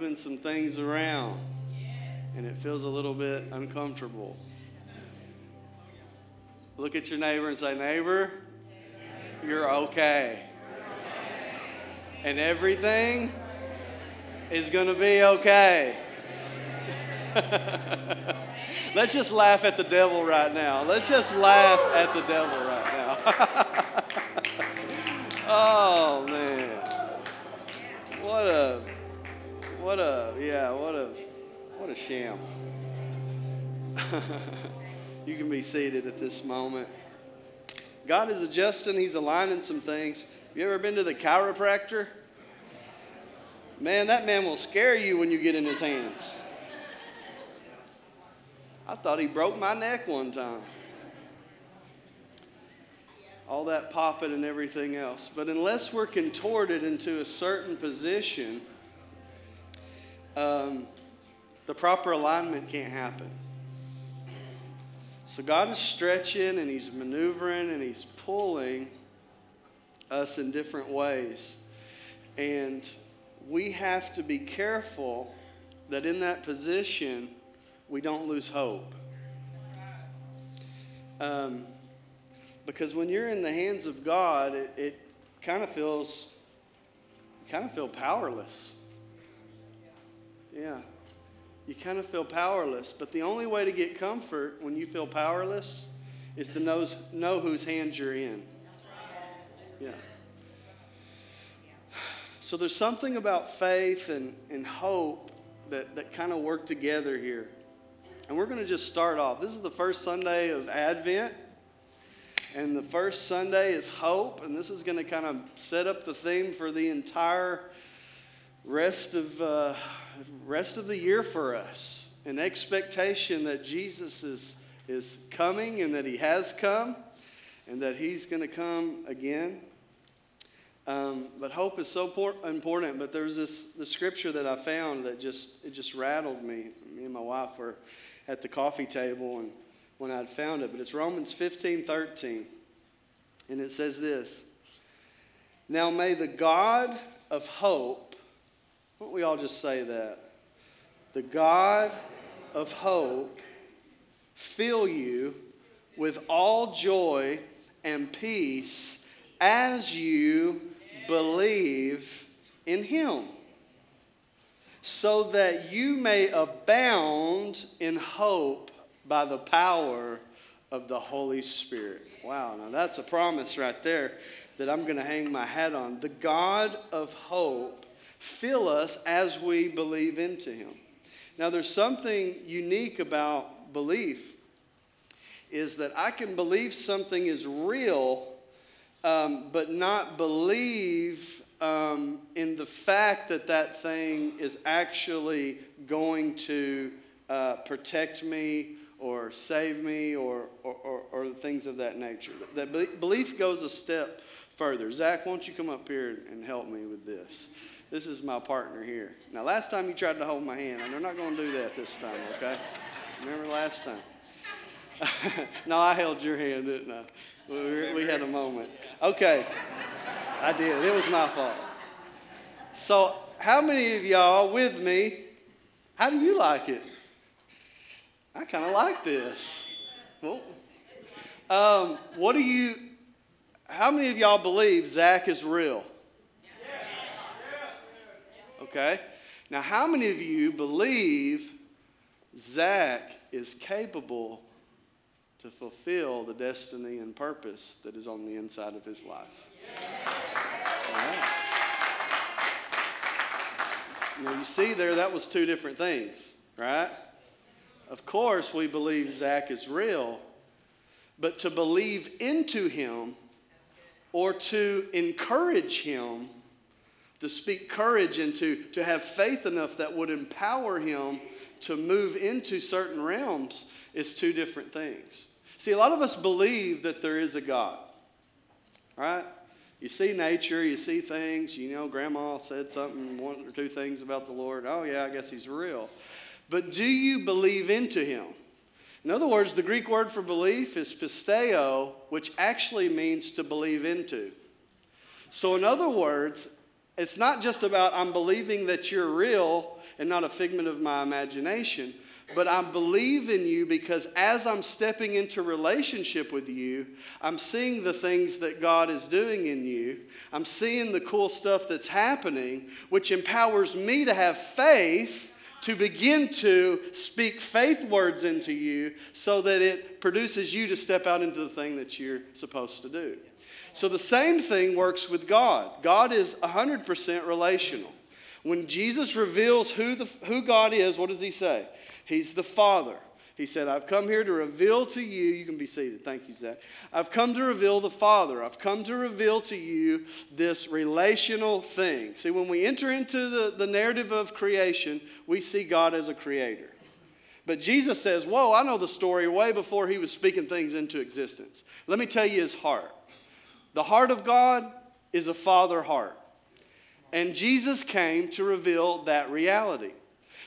moving some things around, and it feels a little bit uncomfortable. Look at your neighbor and say, Neighbor, you're okay. And everything is going to be okay. Let's just laugh at the devil right now. Let's just laugh at the devil right now. oh, man. Yeah, what a, what a sham. you can be seated at this moment. God is adjusting, He's aligning some things. Have you ever been to the chiropractor? Man, that man will scare you when you get in his hands. I thought he broke my neck one time. All that popping and everything else. But unless we're contorted into a certain position, um, the proper alignment can't happen. So God is stretching and He's maneuvering and He's pulling us in different ways. And we have to be careful that in that position, we don't lose hope. Um, because when you're in the hands of God, it, it kind of feels, kind of feel powerless. Yeah. You kind of feel powerless. But the only way to get comfort when you feel powerless is to know, know whose hands you're in. Yeah. So there's something about faith and, and hope that, that kind of work together here. And we're going to just start off. This is the first Sunday of Advent. And the first Sunday is hope. And this is going to kind of set up the theme for the entire rest of, uh, rest of the year for us. An expectation that Jesus is, is coming and that he has come and that he's going to come again. Um, but hope is so important. But there's this the scripture that I found that just it just rattled me. Me and my wife were at the coffee table and when I'd found it, but it's Romans 15 13. And it says this Now may the God of hope, why don't we all just say that? The God of hope fill you with all joy and peace as you believe in Him so that you may abound in hope by the power of the Holy Spirit. Wow, now that's a promise right there that I'm going to hang my hat on. The God of hope fill us as we believe into him. Now there's something unique about belief is that I can believe something is real um, but not believe um, in the fact that that thing is actually going to uh, protect me or save me or, or, or, or, things of that nature. That belief goes a step further. Zach, won't you come up here and help me with this? This is my partner here. Now, last time you tried to hold my hand, and they're not going to do that this time, okay? Remember last time? no, I held your hand, didn't I? We, we had a moment. Okay. I did. It was my fault. So, how many of y'all with me? How do you like it? I kind of like this. Well, um, what do you? How many of y'all believe Zach is real? Okay. Now, how many of you believe Zach is capable to fulfill the destiny and purpose that is on the inside of his life? Now, you see there, that was two different things, right? Of course, we believe Zach is real, but to believe into him or to encourage him, to speak courage and to, to have faith enough that would empower him to move into certain realms is two different things. See, a lot of us believe that there is a God, right? You see nature, you see things, you know, grandma said something, one or two things about the Lord. Oh, yeah, I guess he's real. But do you believe into him? In other words, the Greek word for belief is pisteo, which actually means to believe into. So, in other words, it's not just about I'm believing that you're real and not a figment of my imagination, but I believe in you because as I'm stepping into relationship with you, I'm seeing the things that God is doing in you. I'm seeing the cool stuff that's happening, which empowers me to have faith to begin to speak faith words into you so that it produces you to step out into the thing that you're supposed to do. So the same thing works with God. God is 100% relational. When Jesus reveals who, the, who God is, what does he say? He's the Father. He said, I've come here to reveal to you, you can be seated. Thank you, Zach. I've come to reveal the Father. I've come to reveal to you this relational thing. See, when we enter into the, the narrative of creation, we see God as a creator. But Jesus says, Whoa, I know the story way before he was speaking things into existence. Let me tell you his heart. The heart of God is a father heart. And Jesus came to reveal that reality.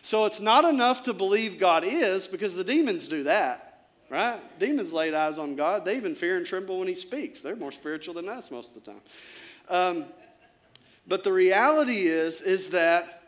So it's not enough to believe God is because the demons do that, right? Demons laid eyes on God. They even fear and tremble when He speaks. They're more spiritual than us most of the time. Um, but the reality is, is that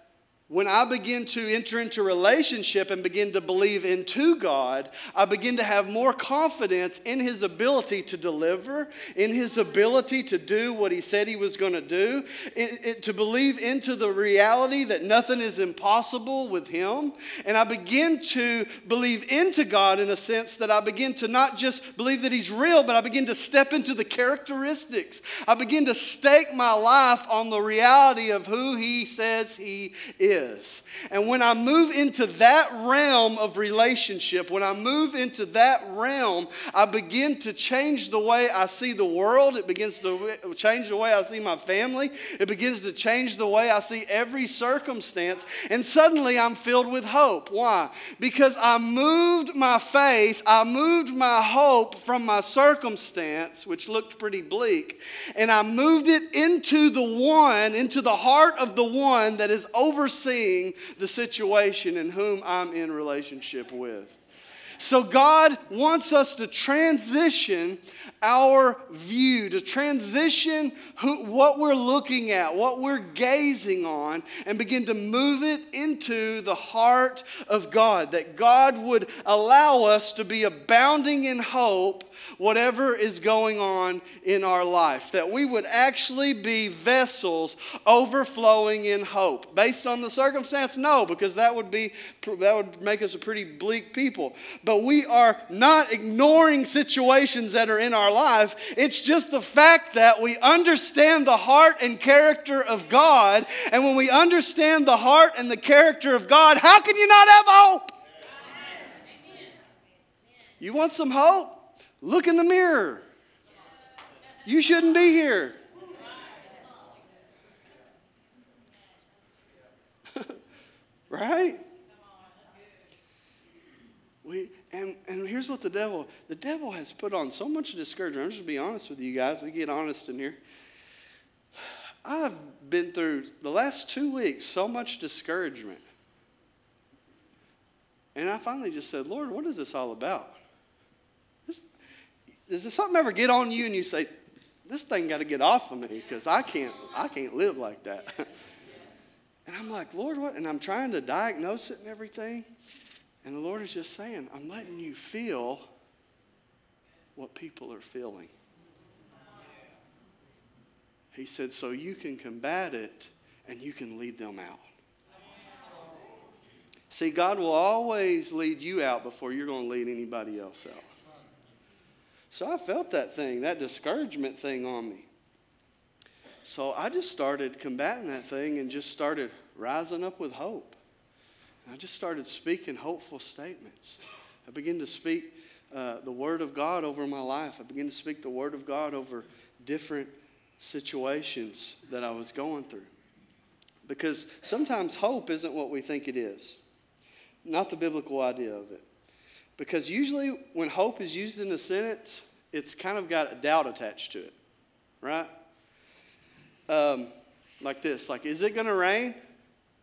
when I begin to enter into relationship and begin to believe into God, I begin to have more confidence in His ability to deliver, in His ability to do what He said He was going to do, it, it, to believe into the reality that nothing is impossible with Him. And I begin to believe into God in a sense that I begin to not just believe that He's real, but I begin to step into the characteristics. I begin to stake my life on the reality of who He says He is is. And when I move into that realm of relationship, when I move into that realm, I begin to change the way I see the world. It begins to change the way I see my family. It begins to change the way I see every circumstance. And suddenly I'm filled with hope. Why? Because I moved my faith, I moved my hope from my circumstance, which looked pretty bleak, and I moved it into the one, into the heart of the one that is overseeing overseeing the situation and whom I'm in relationship with. So, God wants us to transition our view, to transition who, what we're looking at, what we're gazing on, and begin to move it into the heart of God. That God would allow us to be abounding in hope whatever is going on in our life. That we would actually be vessels overflowing in hope. Based on the circumstance? No, because that would be that would make us a pretty bleak people. But we are not ignoring situations that are in our life. It's just the fact that we understand the heart and character of God. And when we understand the heart and the character of God, how can you not have hope? You want some hope? Look in the mirror. You shouldn't be here. right? We, and, and here's what the devil, the devil has put on so much discouragement. I'm just be honest with you guys. We get honest in here. I've been through the last two weeks so much discouragement. And I finally just said, Lord, what is this all about? Does something ever get on you and you say, this thing got to get off of me because I can't, I can't live like that. and I'm like, Lord, what? And I'm trying to diagnose it and everything. And the Lord is just saying, I'm letting you feel what people are feeling. He said, so you can combat it and you can lead them out. See, God will always lead you out before you're going to lead anybody else out. So I felt that thing, that discouragement thing on me. So I just started combating that thing and just started rising up with hope. I just started speaking hopeful statements. I began to speak uh, the Word of God over my life. I began to speak the Word of God over different situations that I was going through. Because sometimes hope isn't what we think it is, not the biblical idea of it. Because usually when hope is used in a sentence, it's kind of got a doubt attached to it, right? Um, like this, like, is it going to rain?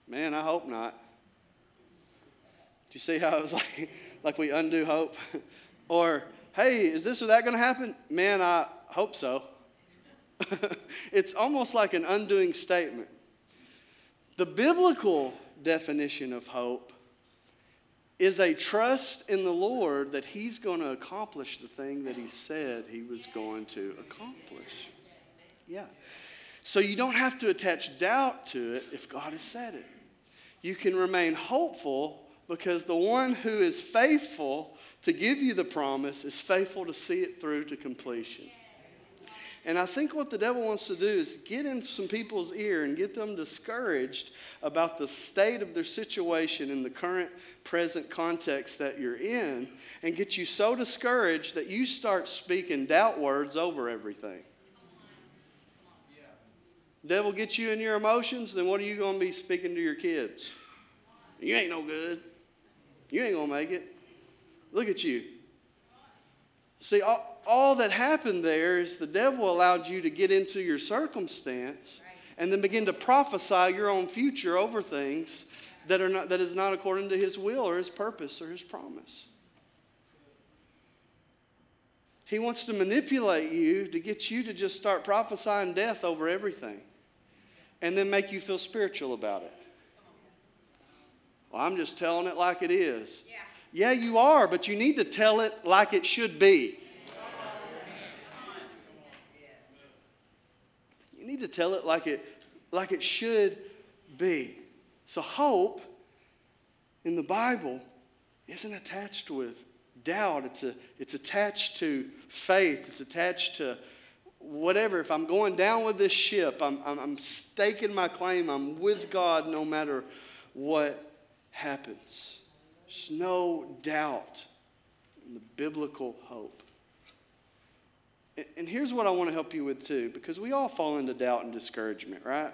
Man, I hope not. Do you see how it was like, like we undo hope? or, hey, is this or that going to happen? Man, I hope so. it's almost like an undoing statement. The biblical definition of hope is a trust in the Lord that He's going to accomplish the thing that He said He was going to accomplish. Yeah. So you don't have to attach doubt to it if God has said it. You can remain hopeful because the one who is faithful to give you the promise is faithful to see it through to completion. And I think what the devil wants to do is get in some people's ear and get them discouraged about the state of their situation in the current present context that you're in and get you so discouraged that you start speaking doubt words over everything. Devil gets you in your emotions, then what are you going to be speaking to your kids? You ain't no good. You ain't going to make it. Look at you. See, all, all that happened there is the devil allowed you to get into your circumstance and then begin to prophesy your own future over things that, are not, that is not according to his will or his purpose or his promise. He wants to manipulate you to get you to just start prophesying death over everything and then make you feel spiritual about it. Well, I'm just telling it like it is. Yeah. Yeah, you are, but you need to tell it like it should be. You need to tell it like it, like it should be. So, hope in the Bible isn't attached with doubt, it's, a, it's attached to faith, it's attached to whatever. If I'm going down with this ship, I'm, I'm, I'm staking my claim, I'm with God no matter what happens. There's no doubt in the biblical hope. And here's what I want to help you with too, because we all fall into doubt and discouragement, right?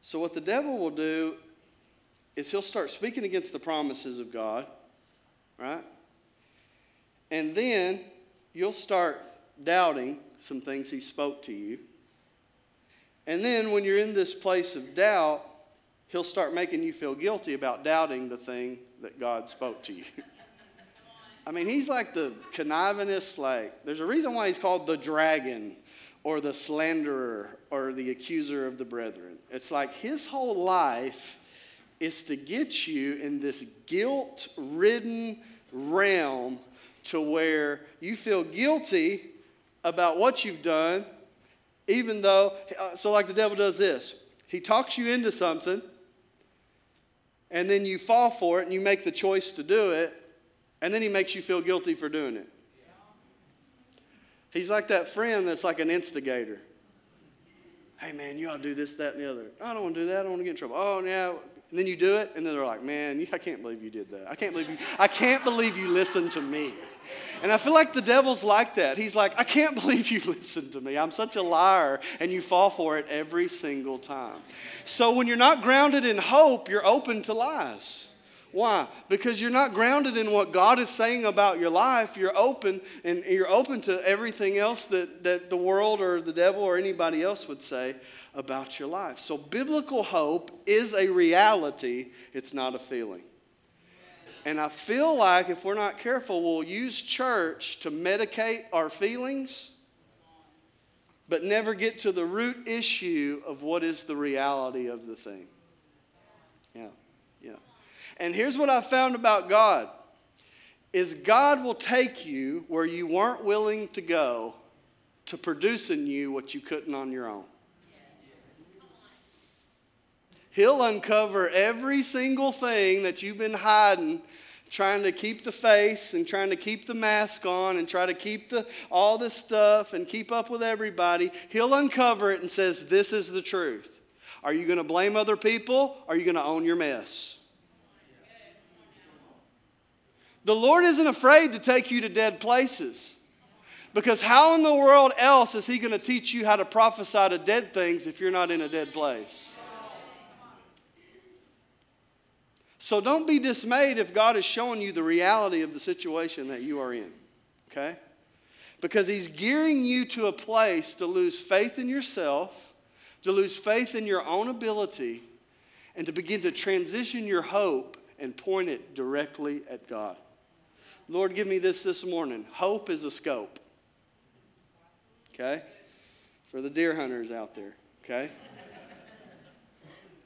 So, what the devil will do is he'll start speaking against the promises of God, right? And then you'll start doubting some things he spoke to you. And then when you're in this place of doubt, he'll start making you feel guilty about doubting the thing that God spoke to you. I mean, he's like the connivingest, like, there's a reason why he's called the dragon or the slanderer or the accuser of the brethren. It's like his whole life is to get you in this guilt ridden realm to where you feel guilty about what you've done, even though, uh, so like the devil does this he talks you into something and then you fall for it and you make the choice to do it, and then he makes you feel guilty for doing it. He's like that friend that's like an instigator. Hey man, you ought to do this, that, and the other. I don't want to do that. I don't want to get in trouble. Oh yeah. And then you do it, and then they're like, man, I can't believe you did that. I can't believe you. I can't believe you listened to me. And I feel like the devil's like that. He's like, I can't believe you listened to me. I'm such a liar. And you fall for it every single time. So when you're not grounded in hope, you're open to lies. Why? Because you're not grounded in what God is saying about your life. You're open and you're open to everything else that, that the world or the devil or anybody else would say about your life. So biblical hope is a reality, it's not a feeling. And I feel like if we're not careful, we'll use church to medicate our feelings, but never get to the root issue of what is the reality of the thing. Yeah. And here's what I found about God is God will take you where you weren't willing to go to produce in you what you couldn't on your own. He'll uncover every single thing that you've been hiding, trying to keep the face and trying to keep the mask on and try to keep the, all this stuff and keep up with everybody. He'll uncover it and says, This is the truth. Are you going to blame other people? Are you going to own your mess? The Lord isn't afraid to take you to dead places. Because how in the world else is He going to teach you how to prophesy to dead things if you're not in a dead place? So don't be dismayed if God is showing you the reality of the situation that you are in, okay? Because He's gearing you to a place to lose faith in yourself, to lose faith in your own ability, and to begin to transition your hope and point it directly at God. Lord, give me this this morning. Hope is a scope, okay? For the deer hunters out there, okay?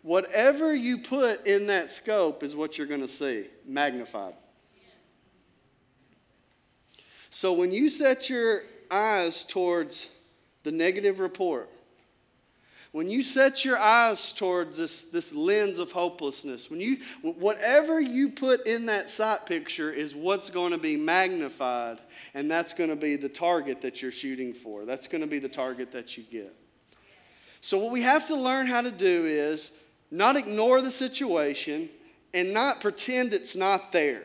whatever you put in that scope is what you're going to see magnified. So when you set your eyes towards the negative report, when you set your eyes towards this, this lens of hopelessness, when you whatever you put in that sight picture is what's going to be magnified, and that's going to be the target that you're shooting for. That's going to be the target that you get. So what we have to learn how to do is not ignore the situation and not pretend it's not there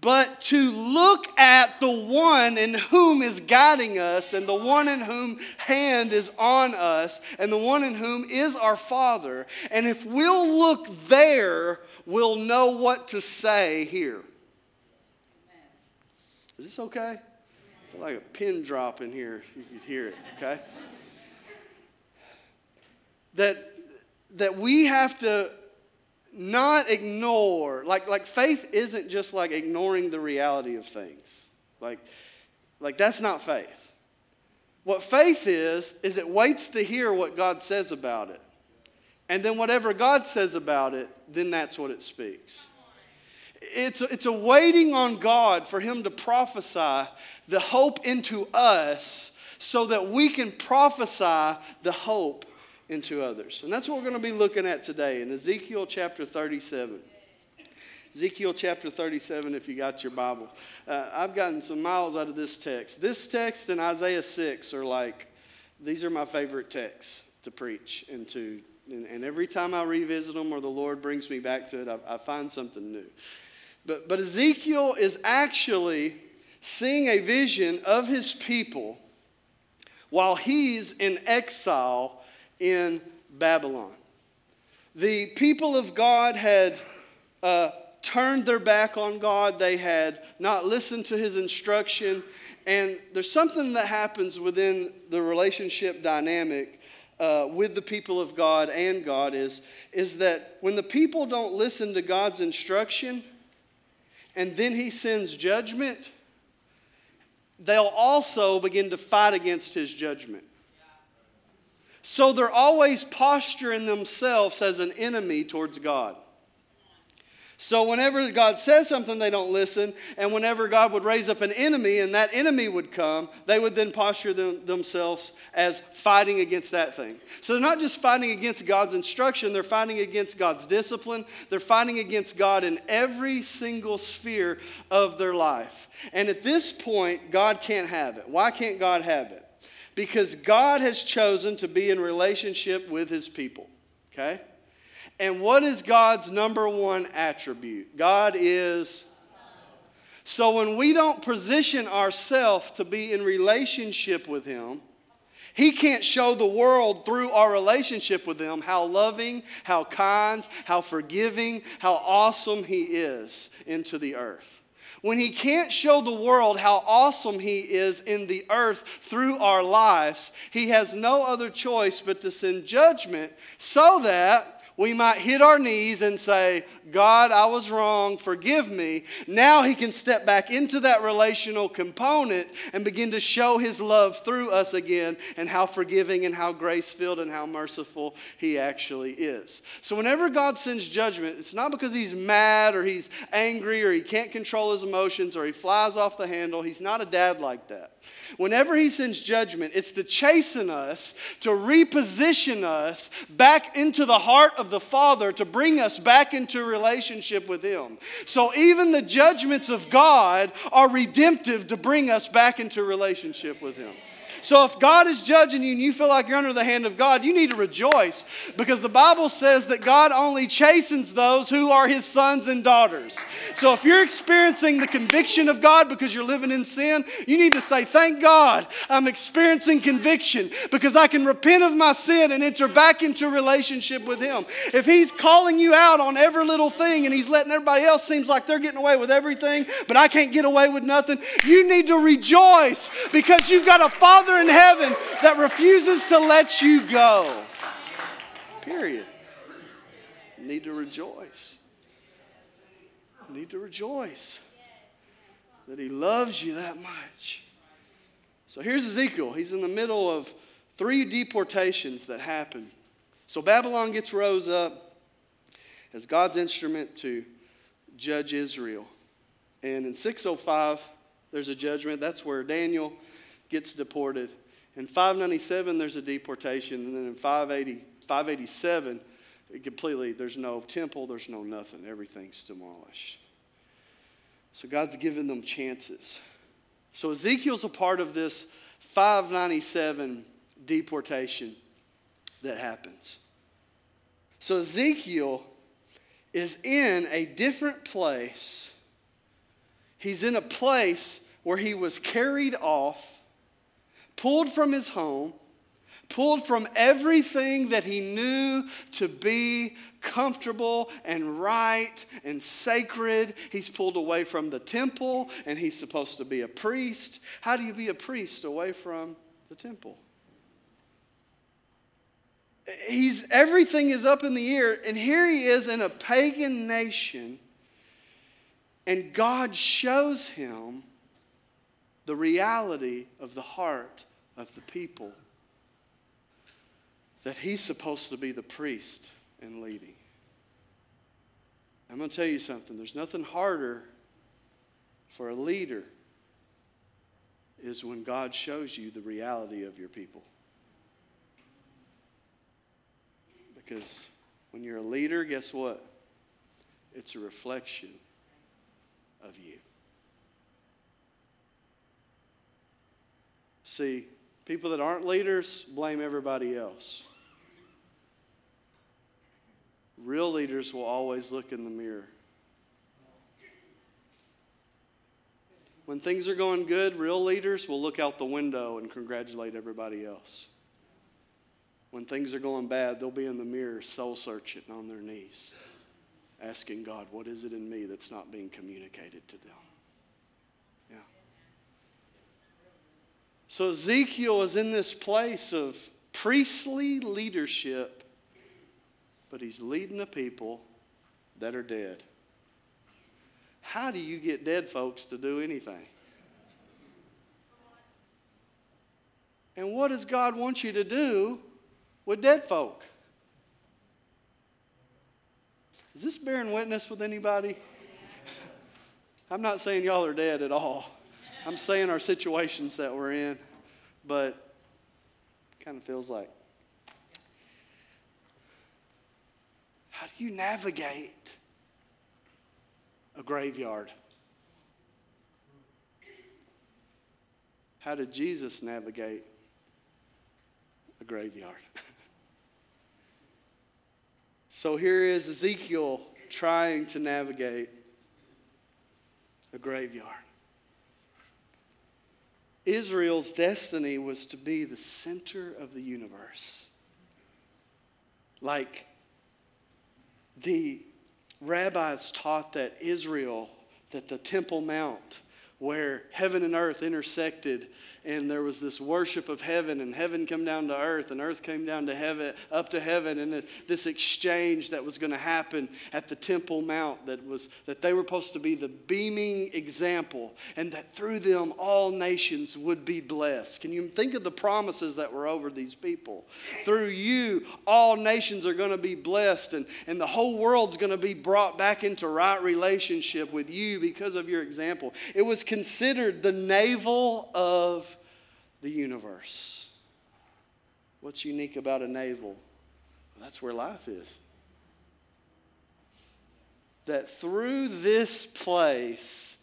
but to look at the one in whom is guiding us and the one in whom hand is on us and the one in whom is our father. And if we'll look there we'll know what to say here. Is this okay? I feel like a pin drop in here if you could hear it okay? That that we have to not ignore like like faith isn't just like ignoring the reality of things. Like like that's not faith. What faith is is it waits to hear what god says about it. And then whatever god says about it then that's what it speaks. It's, it's a waiting on god for him to prophesy the hope into us so that we can prophesy the hope into others. And that's what we're going to be looking at today in Ezekiel chapter 37. Ezekiel chapter 37, if you got your Bible. Uh, I've gotten some miles out of this text. This text and Isaiah 6 are like, these are my favorite texts to preach and to. And, and every time I revisit them or the Lord brings me back to it, I, I find something new. But, but Ezekiel is actually seeing a vision of his people while he's in exile in Babylon. The people of God had uh, turned their back on God, they had not listened to his instruction. And there's something that happens within the relationship dynamic uh, with the people of God and God is, is that when the people don't listen to God's instruction and then he sends judgment, they'll also begin to fight against his judgment. So they're always posturing themselves as an enemy towards God. So whenever God says something, they don't listen. And whenever God would raise up an enemy and that enemy would come, they would then posture them, themselves as fighting against that thing. So they're not just fighting against God's instruction, they're fighting against God's discipline. They're fighting against God in every single sphere of their life. And at this point, God can't have it. Why can't God have it? Because God has chosen to be in relationship with his people. Okay? And what is God's number one attribute? God is. So when we don't position ourselves to be in relationship with him, he can't show the world through our relationship with Him how loving, how kind, how forgiving, how awesome He is into the earth when he can't show the world how awesome he is in the earth through our lives, he has no other choice but to send judgment so that we might hit our knees and say, God, I was wrong, forgive me. Now he can step back into that relational component and begin to show his love through us again and how forgiving and how grace filled and how merciful he actually is. So, whenever God sends judgment, it's not because he's mad or he's angry or he can't control his emotions or he flies off the handle. He's not a dad like that. Whenever he sends judgment, it's to chasten us, to reposition us back into the heart of the Father, to bring us back into relationship with him. So even the judgments of God are redemptive to bring us back into relationship with him. So if God is judging you and you feel like you're under the hand of God, you need to rejoice because the Bible says that God only chastens those who are his sons and daughters. So if you're experiencing the conviction of God because you're living in sin, you need to say, Thank God I'm experiencing conviction because I can repent of my sin and enter back into relationship with him. If he's calling you out on every little thing and he's letting everybody else seems like they're getting away with everything, but I can't get away with nothing, you need to rejoice because you've got a father Father in heaven that refuses to let you go. Period. Need to rejoice. Need to rejoice that He loves you that much. So here's Ezekiel. He's in the middle of three deportations that happen So Babylon gets rose up as God's instrument to judge Israel. And in 605, there's a judgment. That's where Daniel gets deported. In 597, there's a deportation. And then in 580, 587, completely, there's no temple, there's no nothing. Everything's demolished. So God's given them chances. So Ezekiel's a part of this 597 deportation that happens. So Ezekiel is in a different place. He's in a place where he was carried off, pulled from his home, pulled from everything that he knew to be comfortable and right and sacred. He's pulled away from the temple and he's supposed to be a priest. How do you be a priest away from the temple? He's everything is up in the air and here he is in a pagan nation and God shows him the reality of the heart of the people that he's supposed to be the priest and leading. I'm going to tell you something. There's nothing harder for a leader is when God shows you the reality of your people. Because when you're a leader, guess what? It's a reflection of you. See, people that aren't leaders blame everybody else. Real leaders will always look in the mirror. When things are going good, real leaders will look out the window and congratulate everybody else. When things are going bad, they'll be in the mirror, soul searching on their knees, asking God, What is it in me that's not being communicated to them? So Ezekiel is in this place of priestly leadership but he's leading a people that are dead. How do you get dead folks to do anything? And what does God want you to do with dead folk? Is this bearing witness with anybody? I'm not saying y'all are dead at all. I'm saying our situations that we're in, but kind of feels like How do you navigate a graveyard? How did Jesus navigate a graveyard? so here is Ezekiel trying to navigate a graveyard. Israel's destiny was to be the center of the universe. Like the rabbis taught that Israel, that the Temple Mount, where heaven and earth intersected and there was this worship of heaven and heaven come down to earth and earth came down to heaven up to heaven and this exchange that was going to happen at the temple mount that was that they were supposed to be the beaming example and that through them all nations would be blessed. Can you think of the promises that were over these people? Through you all nations are going to be blessed and, and the whole world's going to be brought back into right relationship with you because of your example. It was considered the navel of the universe. What's unique about a navel? Well, that's where life is. That through this place,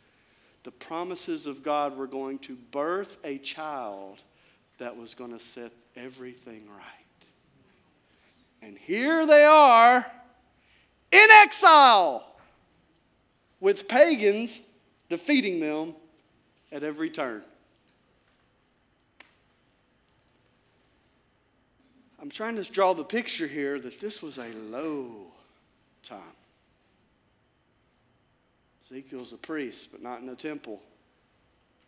the promises of God were going to birth a child that was going to set everything right. And here they are in exile with pagans defeating them at every turn. I'm trying to draw the picture here that this was a low time. Ezekiel's a priest, but not in a temple,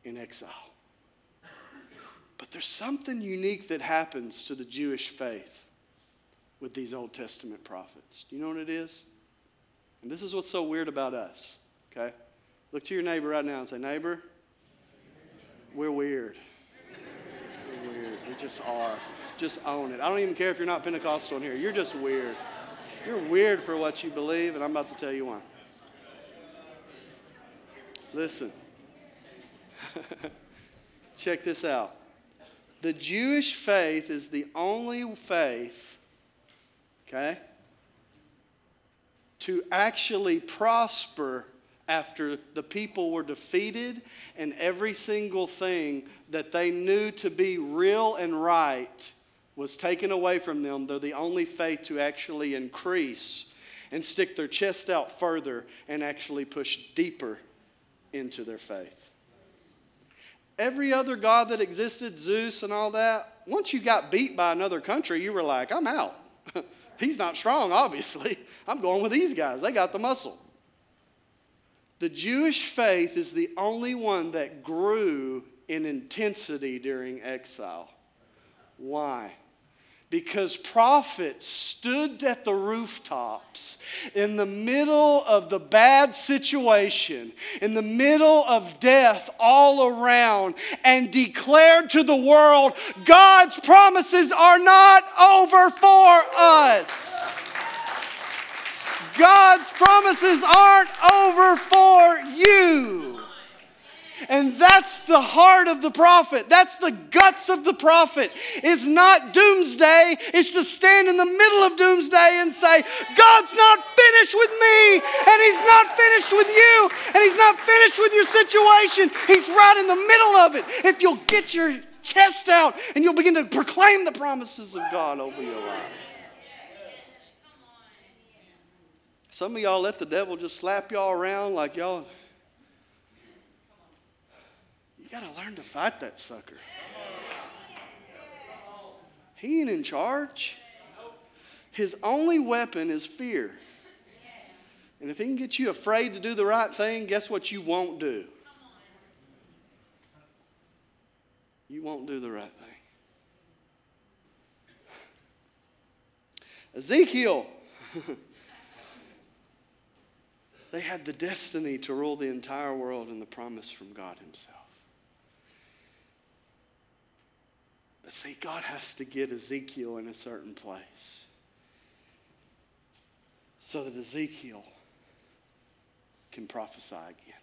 in exile. But there's something unique that happens to the Jewish faith with these Old Testament prophets. Do you know what it is? And this is what's so weird about us, okay? Look to your neighbor right now and say, Neighbor, we're weird. We're weird. We just are. Just own it. I don't even care if you're not Pentecostal in here. You're just weird. You're weird for what you believe, and I'm about to tell you why. Listen. Check this out. The Jewish faith is the only faith, okay, to actually prosper after the people were defeated and every single thing that they knew to be real and right was taken away from them. They're the only faith to actually increase and stick their chest out further and actually push deeper into their faith. Every other God that existed, Zeus and all that, once you got beat by another country, you were like, I'm out. He's not strong, obviously. I'm going with these guys. They got the muscle. The Jewish faith is the only one that grew in intensity during exile. Why? because prophets stood at the rooftops in the middle of the bad situation, in the middle of death all around, and declared to the world God's promises are not over for us. God's promises aren't over for you. And that's the heart of the prophet. That's the guts of the prophet. It's not doomsday, it's to stand in the middle of doomsday and say, God's not finished with me, and He's not finished with you, and He's not finished with your situation. He's right in the middle of it. If you'll get your chest out and you'll begin to proclaim the promises of God over your life. Some of y'all let the devil just slap y'all around like y'all you got to learn to fight that sucker. He ain't in charge. His only weapon is fear. And if he can get you afraid to do the right thing, guess what you won't do? You won't do the right thing. Ezekiel. they had the destiny to rule the entire world and the promise from God Himself. But see, God has to get Ezekiel in a certain place so that Ezekiel can prophesy again.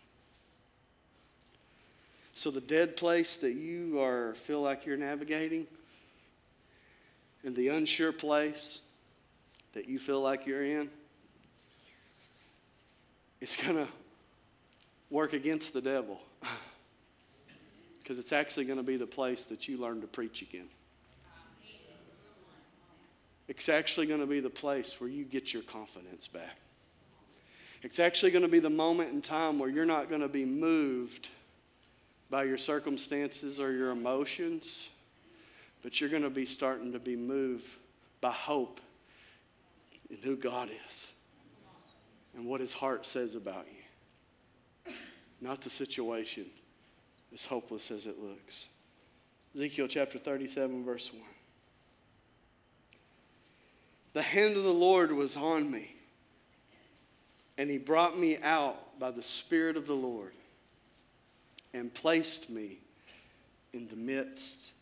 So the dead place that you are feel like you're navigating, and the unsure place that you feel like you're in, it's going to work against the devil. because it's actually going to be the place that you learn to preach again. It's actually going to be the place where you get your confidence back. It's actually going to be the moment in time where you're not going to be moved by your circumstances or your emotions, but you're going to be starting to be moved by hope in who God is and what his heart says about you, not the situation as hopeless as it looks. Ezekiel chapter 37, verse 1. The hand of the Lord was on me, and he brought me out by the Spirit of the Lord and placed me in the midst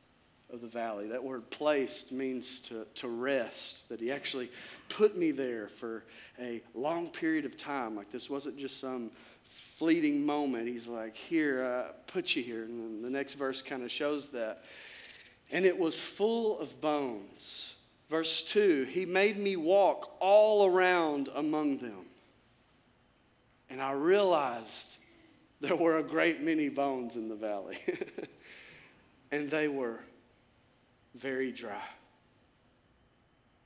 of the valley. That word placed means to, to rest, that he actually put me there for a long period of time. Like this wasn't just some fleeting moment. He's like, Here, put you here. And the next verse kind of shows that. And it was full of bones. Verse 2 He made me walk all around among them. And I realized there were a great many bones in the valley. and they were very dry.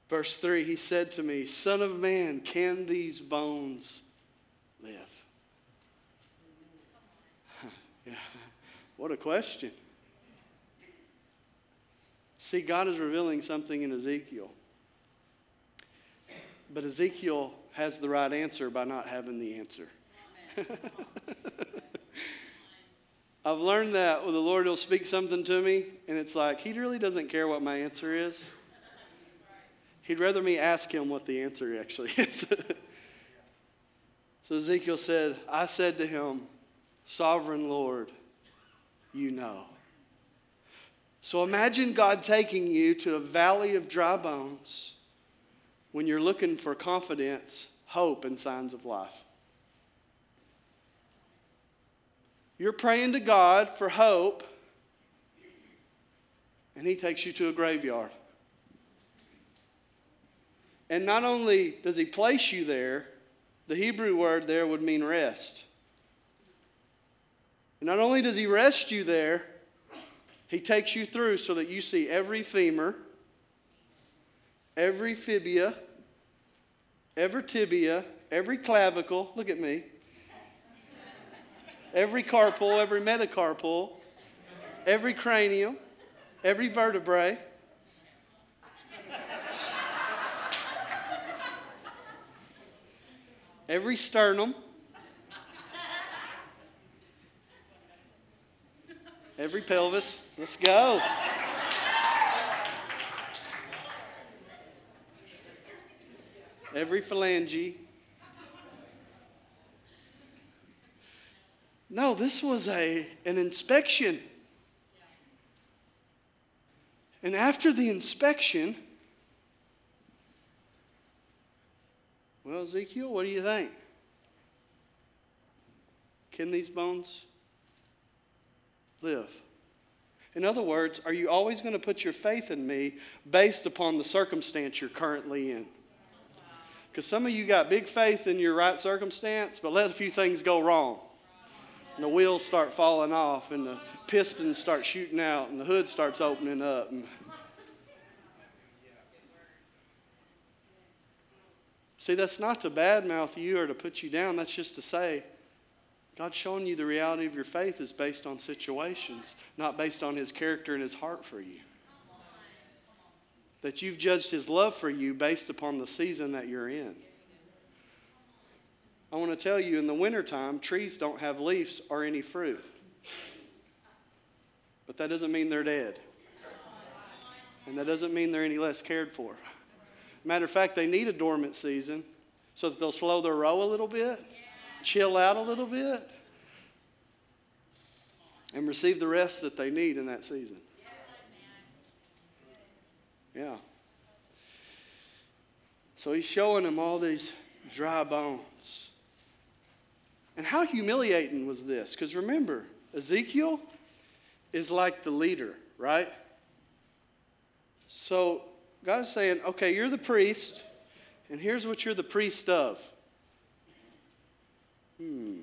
Verse 3 He said to me, Son of man, can these bones live? What a question. See, God is revealing something in Ezekiel. But Ezekiel has the right answer by not having the answer. I've learned that well, the Lord will speak something to me, and it's like, He really doesn't care what my answer is. He'd rather me ask Him what the answer actually is. so Ezekiel said, I said to him, Sovereign Lord, you know. So imagine God taking you to a valley of dry bones when you're looking for confidence, hope, and signs of life. You're praying to God for hope, and He takes you to a graveyard. And not only does He place you there, the Hebrew word there would mean rest. And not only does He rest you there, He takes you through so that you see every femur, every fibia, every tibia, every clavicle. Look at me. Every carpal, every metacarpal, every cranium, every vertebrae. Every sternum. Every pelvis. Let's go. Every phalange. No, this was a, an inspection. And after the inspection, well, Ezekiel, what do you think? Can these bones live? In other words, are you always going to put your faith in me based upon the circumstance you're currently in? Because some of you got big faith in your right circumstance, but let a few things go wrong. And the wheels start falling off, and the pistons start shooting out, and the hood starts opening up. And See, that's not to badmouth you or to put you down. That's just to say, God's showing you the reality of your faith is based on situations, not based on His character and His heart for you. That you've judged His love for you based upon the season that you're in. I want to tell you in the wintertime, trees don't have leaves or any fruit. But that doesn't mean they're dead. And that doesn't mean they're any less cared for. Matter of fact, they need a dormant season so that they'll slow their row a little bit chill out a little bit, and receive the rest that they need in that season. Yeah. So he's showing them all these dry bones. And how humiliating was this? Because remember, Ezekiel is like the leader, right? So God is saying, okay, you're the priest, and here's what you're the priest of. Hmm.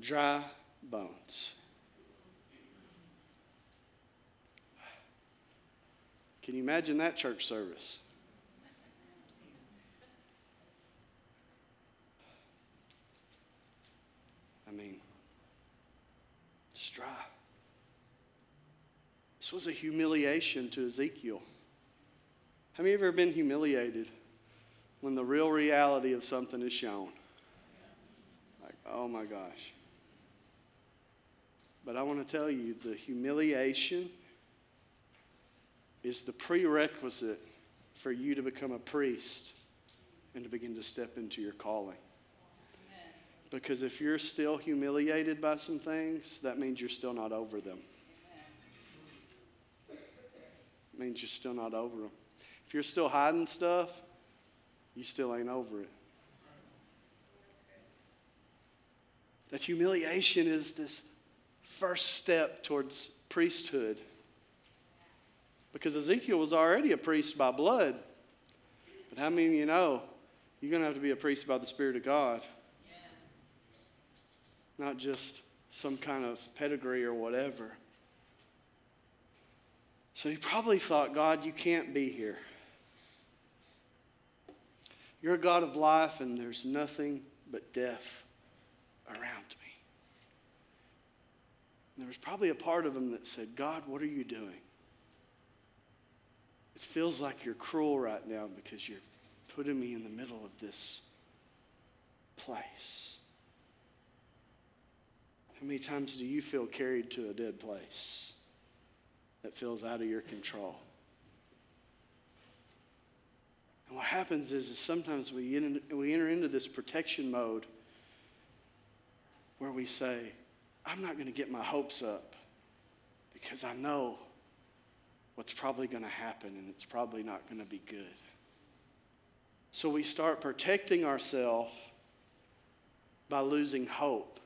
Dry bones. Can you imagine that church service? I mean, dry. This was a humiliation to Ezekiel. Have you ever been humiliated? when the real reality of something is shown. Like, oh my gosh. But I want to tell you the humiliation is the prerequisite for you to become a priest and to begin to step into your calling. Because if you're still humiliated by some things, that means you're still not over them. It means you're still not over them. If you're still hiding stuff, you still ain't over it. That humiliation is this first step towards priesthood. Because Ezekiel was already a priest by blood. But how many of you know you're going to have to be a priest by the Spirit of God? Not just some kind of pedigree or whatever. So he probably thought, God, you can't be here. You're a God of life, and there's nothing but death around me. And there was probably a part of him that said, God, what are you doing? It feels like you're cruel right now because you're putting me in the middle of this place. How many times do you feel carried to a dead place that feels out of your control? And what happens is, is sometimes we, we enter into this protection mode where we say, I'm not going to get my hopes up because I know what's probably going to happen and it's probably not going to be good. So we start protecting ourselves by losing hope.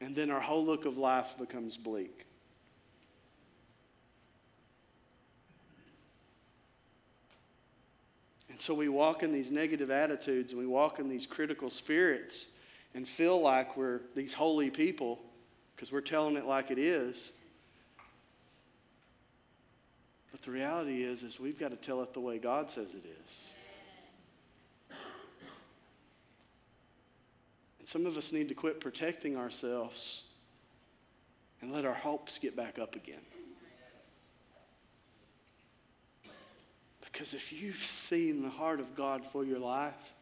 And then our whole look of life becomes bleak. And so we walk in these negative attitudes and we walk in these critical spirits and feel like we're these holy people because we're telling it like it is. But the reality is is we've got to tell it the way God says it is. Some of us need to quit protecting ourselves and let our hopes get back up again. Because if you've seen the heart of God for your life,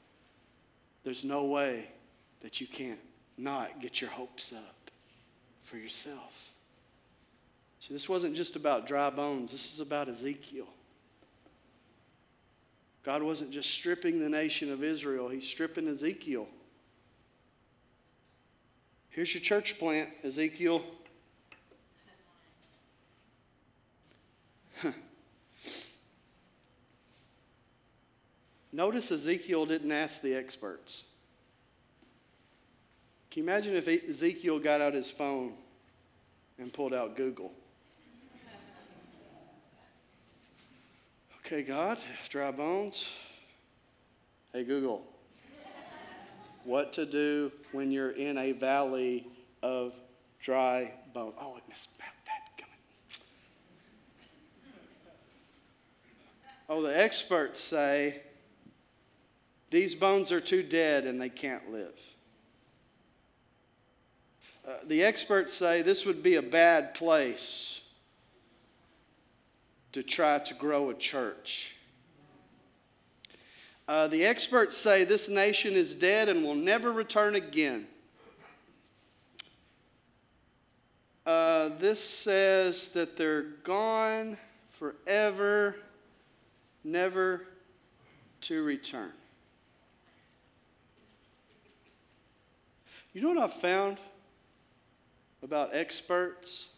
there's no way that you can't not get your hopes up for yourself. See, this wasn't just about dry bones, this is about Ezekiel. God wasn't just stripping the nation of Israel, He's stripping Ezekiel. Here's your church plant, Ezekiel. Notice Ezekiel didn't ask the experts. Can you imagine if Ezekiel got out his phone and pulled out Google? Okay, God, dry bones. Hey, Google, what to do when you're in a valley of dry bones? Oh, it missed that coming. Oh, the experts say these bones are too dead and they can't live. Uh, the experts say this would be a bad place to try to grow a church. Uh, the experts say this nation is dead and will never return again. Uh, this says that they're gone forever, never to return. You know what I've found about experts?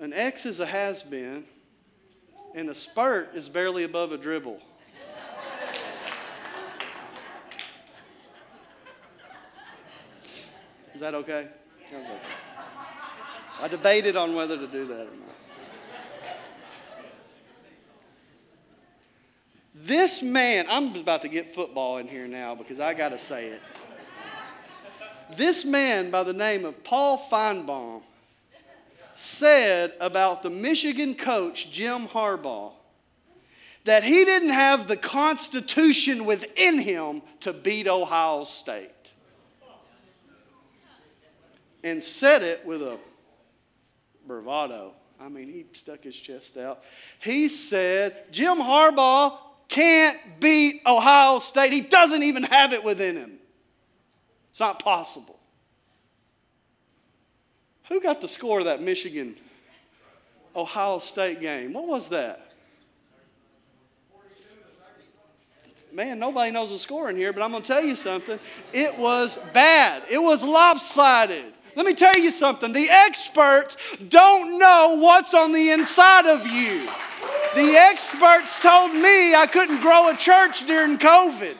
An X is a has been, and a spurt is barely above a dribble. Is that okay? That okay? I debated on whether to do that or not. This man, I'm about to get football in here now because I got to say it. This man by the name of Paul Finebaum said about the Michigan coach, Jim Harbaugh, that he didn't have the constitution within him to beat Ohio State. And said it with a bravado. I mean, he stuck his chest out. He said, Jim Harbaugh can't beat Ohio State. He doesn't even have it within him. It's not possible. Who got the score of that Michigan Ohio State game? What was that? Man, nobody knows the score in here, but I'm going to tell you something. It was bad. It was lopsided. Let me tell you something. The experts don't know what's on the inside of you. The experts told me I couldn't grow a church during COVID.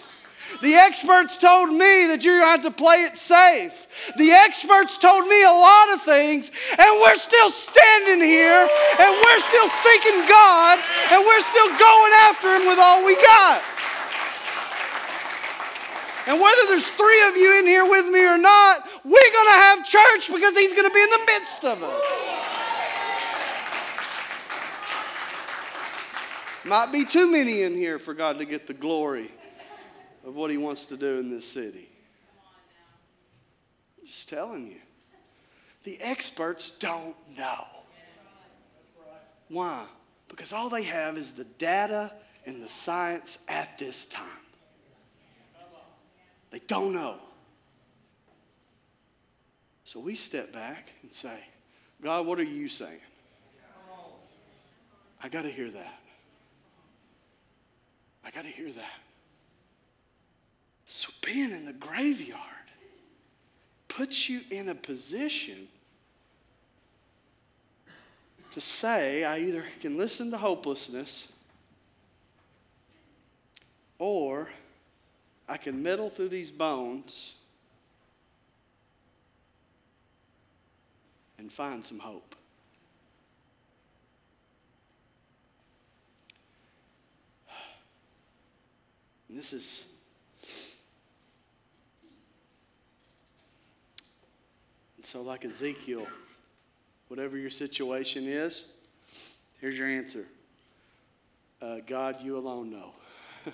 The experts told me that to have to play it safe. The experts told me a lot of things, and we're still standing here, and we're still seeking God, and we're still going after Him with all we got. And whether there's three of you in here with me or not, we're going to have church because He's going to be in the midst of us. Might be too many in here for God to get the glory of what he wants to do in this city. Just telling you. The experts don't know. Why? Because all they have is the data and the science at this time. They don't know. So we step back and say, God, what are you saying? I got to hear that. I got to hear that. So being in the graveyard puts you in a position to say I either can listen to hopelessness or I can meddle through these bones and find some hope. And this is so like Ezekiel, whatever your situation is, here's your answer. Uh, God, you alone know.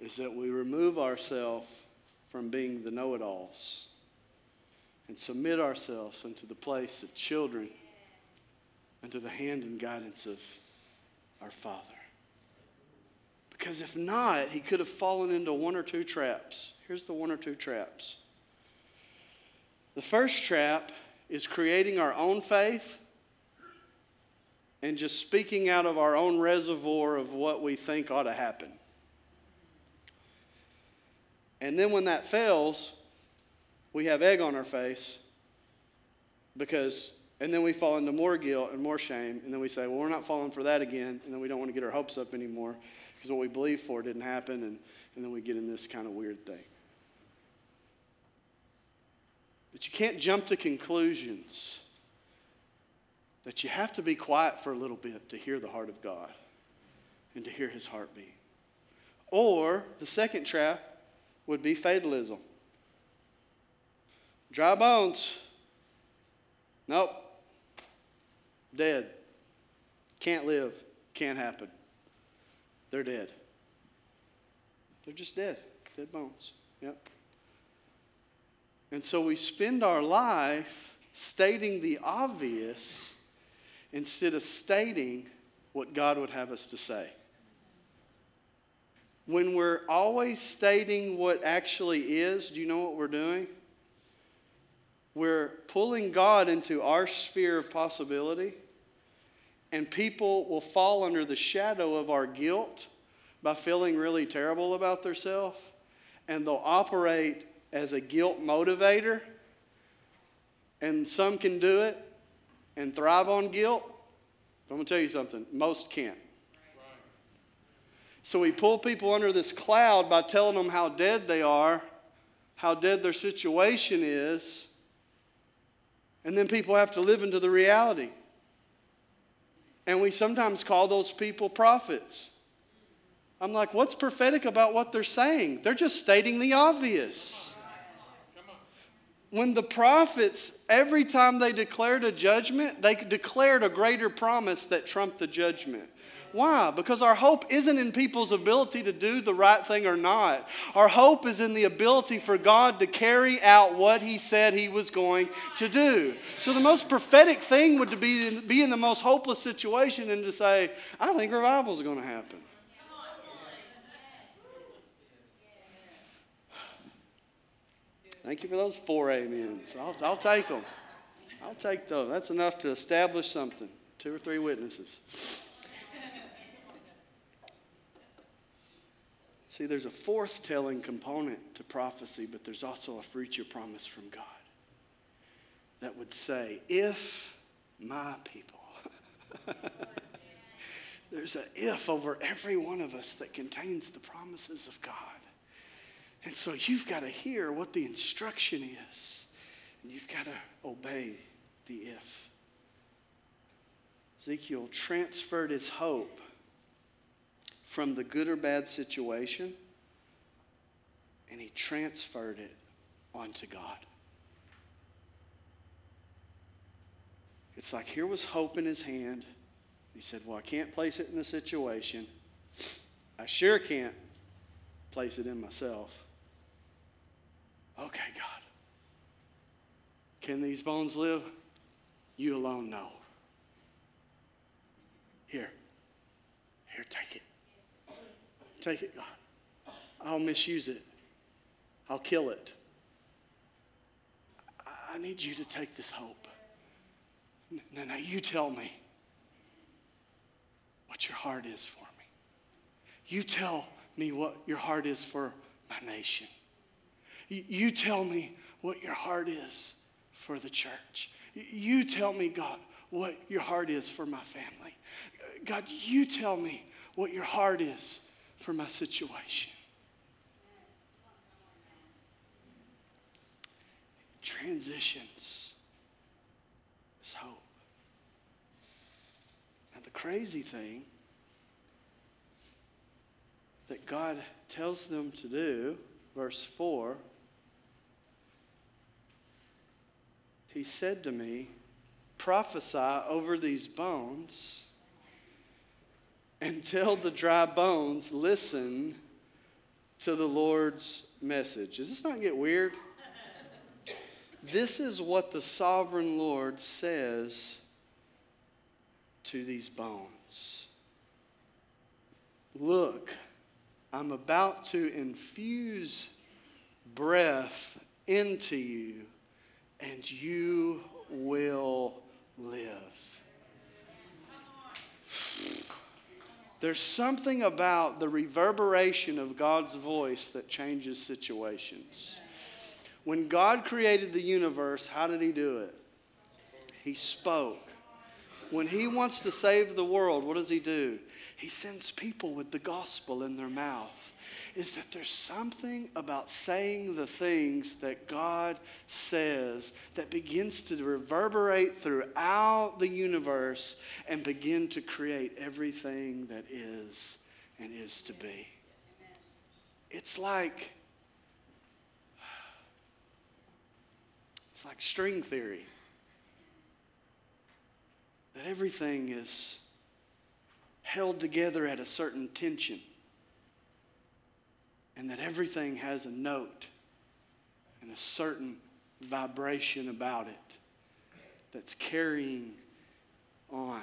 is that we remove ourselves from being the know it alls and submit ourselves into the place of children into the hand and guidance of our Father. Because if not, he could have fallen into one or two traps. Here's the one or two traps. The first trap is creating our own faith and just speaking out of our own reservoir of what we think ought to happen. And then when that fails, we have egg on our face because, and then we fall into more guilt and more shame. And then we say, well, we're not falling for that again. And then we don't want to get our hopes up anymore because what we believed for didn't happen. And, and then we get in this kind of weird thing. But you can't jump to conclusions. That you have to be quiet for a little bit to hear the heart of God and to hear his heartbeat. Or the second trap would be fatalism. Dry bones. Nope. Dead. Can't live. Can't happen. They're dead. They're just dead. Dead bones. Yep. And so we spend our life stating the obvious instead of stating what God would have us to say when we're always stating what actually is, do you know what we're doing? We're pulling God into our sphere of possibility, and people will fall under the shadow of our guilt by feeling really terrible about themselves, and they'll operate as a guilt motivator. And some can do it and thrive on guilt. But I'm going to tell you something most can't. So we pull people under this cloud by telling them how dead they are, how dead their situation is, and then people have to live into the reality. And we sometimes call those people prophets. I'm like, what's prophetic about what they're saying? They're just stating the obvious. When the prophets, every time they declared a judgment, they declared a greater promise that trumped the judgment. Why? Because our hope isn't in people's ability to do the right thing or not. Our hope is in the ability for God to carry out what He said He was going to do. So the most prophetic thing would be to be in the most hopeless situation and to say, I think revival is going to happen. Thank you for those four amens. I'll, I'll take them. I'll take those. That's enough to establish something. Two or three witnesses. See, there's a forth telling component to prophecy, but there's also a future promise from God that would say, If my people. there's an if over every one of us that contains the promises of God. And so you've got to hear what the instruction is, and you've got to obey the if. Ezekiel transferred his hope from the good or bad situation and he transferred it onto God. It's like here was hope in his hand. He said, Well, I can't place it in the situation. I sure can't place it in myself. Okay, God. Can these bones live? You alone know. Here. Here, take it. Take it, God. I'll misuse it. I'll kill it. I need you to take this hope. Now, now you tell me what your heart is for me. You tell me what your heart is for my nation. You, you tell me what your heart is for the church. You tell me, God, what your heart is for my family. Uh, God, you tell me what your heart is for my situation. Transitions is hope. Now, the crazy thing that God tells them to do, verse 4, he said to me, Prophesy over these bones and tell the dry bones, listen to the Lord's message. Does this not get weird? This is what the sovereign Lord says to these bones. Look, I'm about to infuse breath into you, and you will live. There's something about the reverberation of God's voice that changes situations. When God created the universe, how did He do it? He spoke. When He wants to save the world, what does He do? He sends people with the gospel in their mouth. Is that there's something about saying the things that God says that begins to reverberate throughout the universe and begin to create everything that is and is to be. It's like it's like string theory. That everything is held together at a certain tension, and that everything has a note and a certain vibration about it that's carrying on.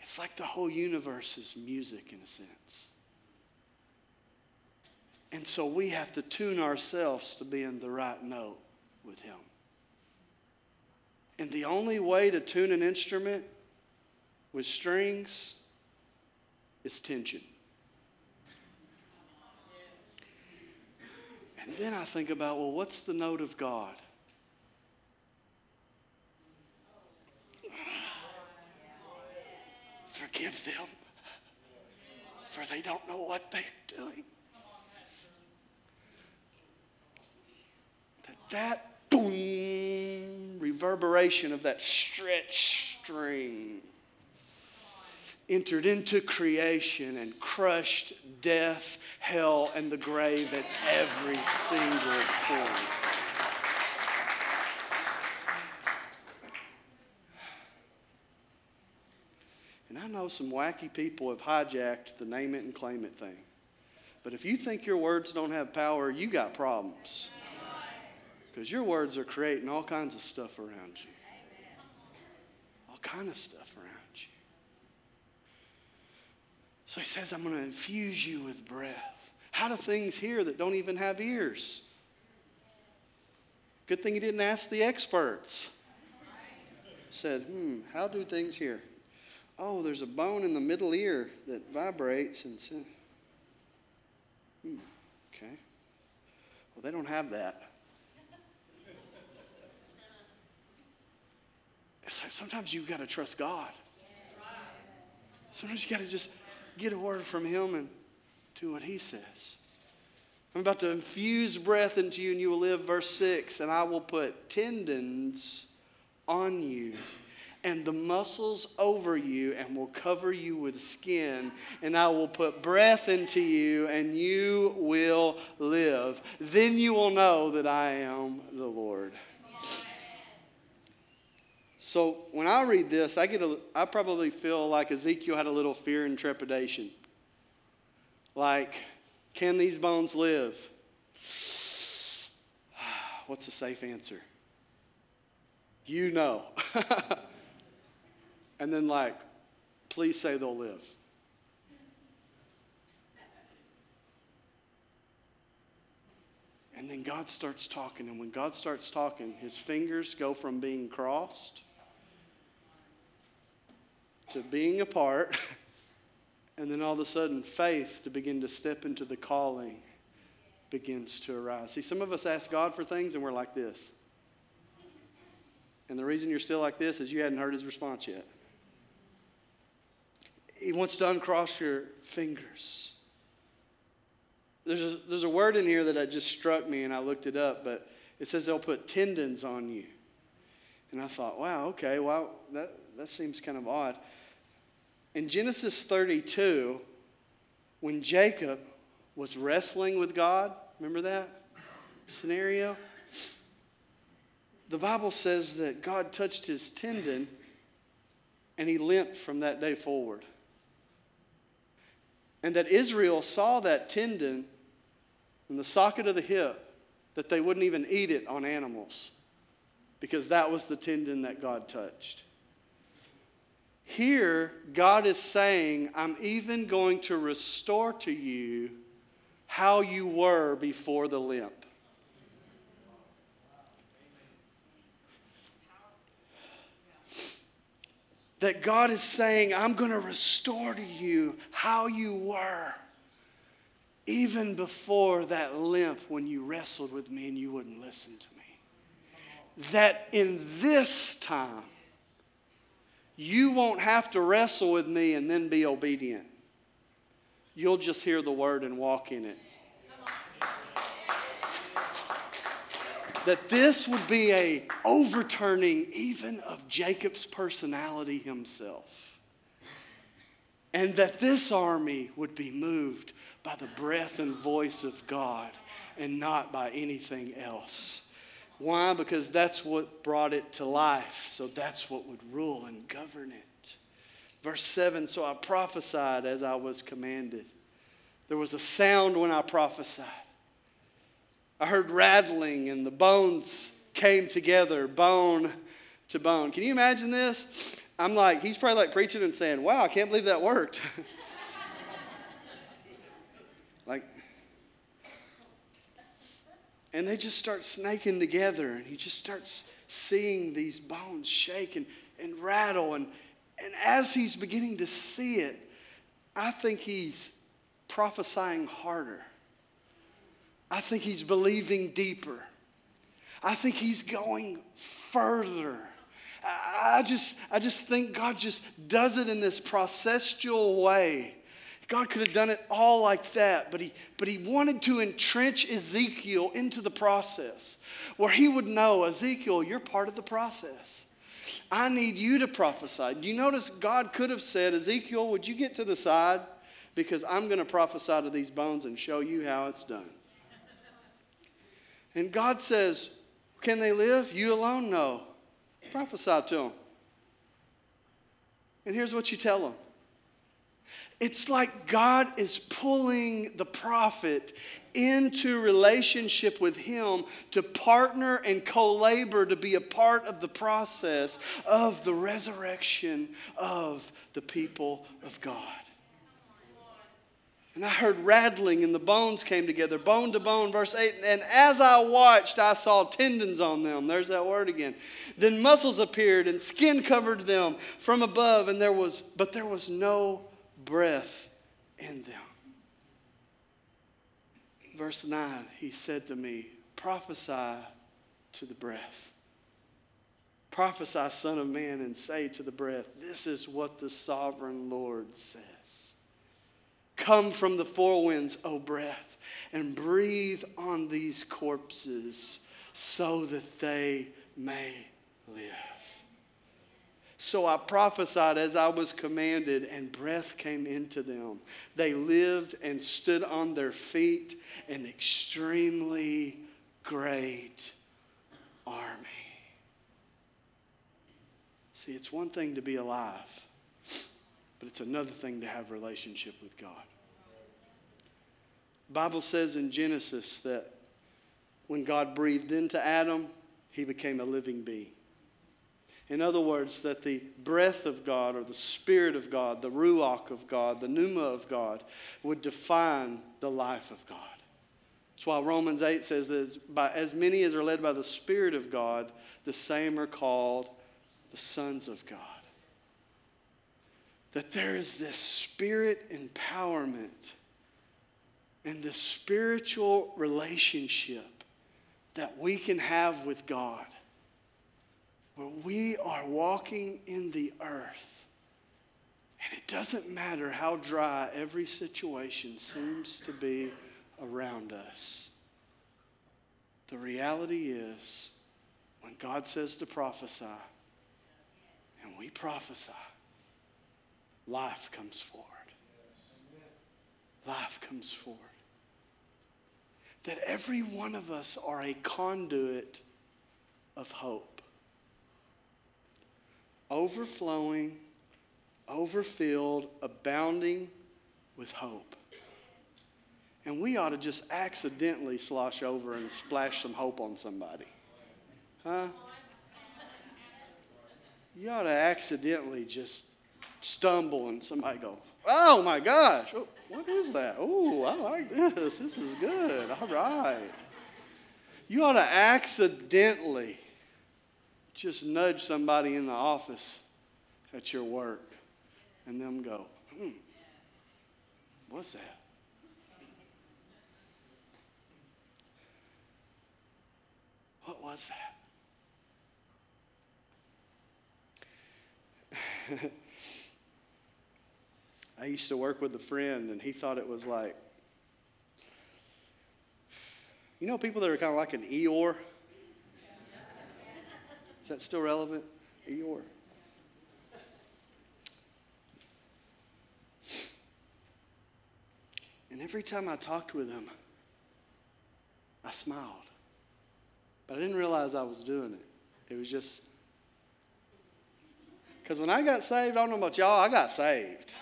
It's like the whole universe is music in a sense. And so we have to tune ourselves to be in the right note with Him. And the only way to tune an instrument with strings is tension. And then I think about, well, what's the note of God? Forgive them, for they don't know what they're doing. That that boom reverberation of that stretch string entered into creation and crushed death, hell, and the grave at every single point. And I know some wacky people have hijacked the name it and claim it thing. But if you think your words don't have power, you got problems. Because your words are creating all kinds of stuff around you. All kind of stuff around you. So he says, I'm going to infuse you with breath. How do things hear that don't even have ears? Good thing he didn't ask the experts. Said, hmm, how do things hear? Oh, there's a bone in the middle ear that vibrates and says, hmm, okay. Well, they don't have that. It's like sometimes you've got to trust God. Sometimes you got to just get a word from Him and do what He says. I'm about to infuse breath into you, and you will live. Verse 6 And I will put tendons on you and the muscles over you, and will cover you with skin. And I will put breath into you, and you will live. Then you will know that I am the Lord. So when I read this, I get a, I probably feel like Ezekiel had a little fear and trepidation. Like, can these bones live? What's the safe answer? You know. and then, like, please say they'll live. And then God starts talking. And when God starts talking, his fingers go from being crossed to being apart, and then all of a sudden, faith to begin to step into the calling begins to arise. See, some of us ask God for things and we're like this And the reason you're still like this is you hadn't heard his response yet. He wants to uncross your fingers. There's a, there's a word in here that just struck me, and I looked it up, but it says they'll put tendons on you. And I thought, wow, okay, well, that, that seems kind of odd. In Genesis 32, when Jacob was wrestling with God, remember that scenario? The Bible says that God touched his tendon and he limped from that day forward. And that Israel saw that tendon in the socket of the hip, that they wouldn't even eat it on animals because that was the tendon that God touched. Here, God is saying, I'm even going to restore to you how you were before the limp. That God is saying, I'm going to restore to you how you were even before that limp when you wrestled with me and you wouldn't listen to me. That in this time, you won't have to wrestle with me and then be obedient. You'll just hear the word and walk in it. That this would be a overturning even of Jacob's personality himself. And that this army would be moved by the breath and voice of God and not by anything else. Why? Because that's what brought it to life. So that's what would rule and govern it. Verse 7 So I prophesied as I was commanded. There was a sound when I prophesied. I heard rattling, and the bones came together, bone to bone. Can you imagine this? I'm like, he's probably like preaching and saying, Wow, I can't believe that worked. like, and they just start snaking together, and he just starts seeing these bones shake and, and rattle. And, and as he's beginning to see it, I think he's prophesying harder. I think he's believing deeper. I think he's going further. I just, I just think God just does it in this processual way God could have done it all like that, but he, but he wanted to entrench Ezekiel into the process where he would know Ezekiel, you're part of the process. I need you to prophesy. Do you notice God could have said, Ezekiel, would you get to the side? Because I'm going to prophesy to these bones and show you how it's done. And God says, Can they live? You alone? know. Prophesy to them. And here's what you tell them it's like God is pulling the prophet into relationship with him to partner and co labor to be a part of the process of the resurrection of the people of God. And I heard rattling, and the bones came together, bone to bone, verse 8. And as I watched, I saw tendons on them. There's that word again. Then muscles appeared, and skin covered them from above, and there was, but there was no breath in them. Verse 9, he said to me, Prophesy to the breath. Prophesy, Son of Man, and say to the breath, This is what the sovereign Lord says. Come from the four winds, O breath, and breathe on these corpses so that they may live. So I prophesied as I was commanded, and breath came into them. They lived and stood on their feet, an extremely great army. See, it's one thing to be alive, but it's another thing to have relationship with God. The Bible says in Genesis that when God breathed into Adam, he became a living being. In other words, that the breath of God or the Spirit of God, the Ruach of God, the Pneuma of God would define the life of God. That's why Romans 8 says that by as many as are led by the Spirit of God, the same are called the sons of God. That there is this spirit empowerment and this spiritual relationship that we can have with God where we are walking in the earth. And it doesn't matter how dry every situation seems to be around us. The reality is, when God says to prophesy, and we prophesy, life comes forward. Life comes forward. That every one of us are a conduit of hope. Overflowing, overfilled, abounding with hope. And we ought to just accidentally slosh over and splash some hope on somebody. Huh? You ought to accidentally just stumble and somebody go, oh my gosh, oh, what is that? Oh, I like this. This is good. All right. You ought to accidentally just nudge somebody in the office at your work and them go, hmm, what's that? What was that? I used to work with a friend, and he thought it was like, you know, people that are kind of like an Eeyore? Is that still relevant? Eeyore. And every time I talked with him, I smiled. But I didn't realize I was doing it. It was just. Because when I got saved, I don't know about y'all, I got saved.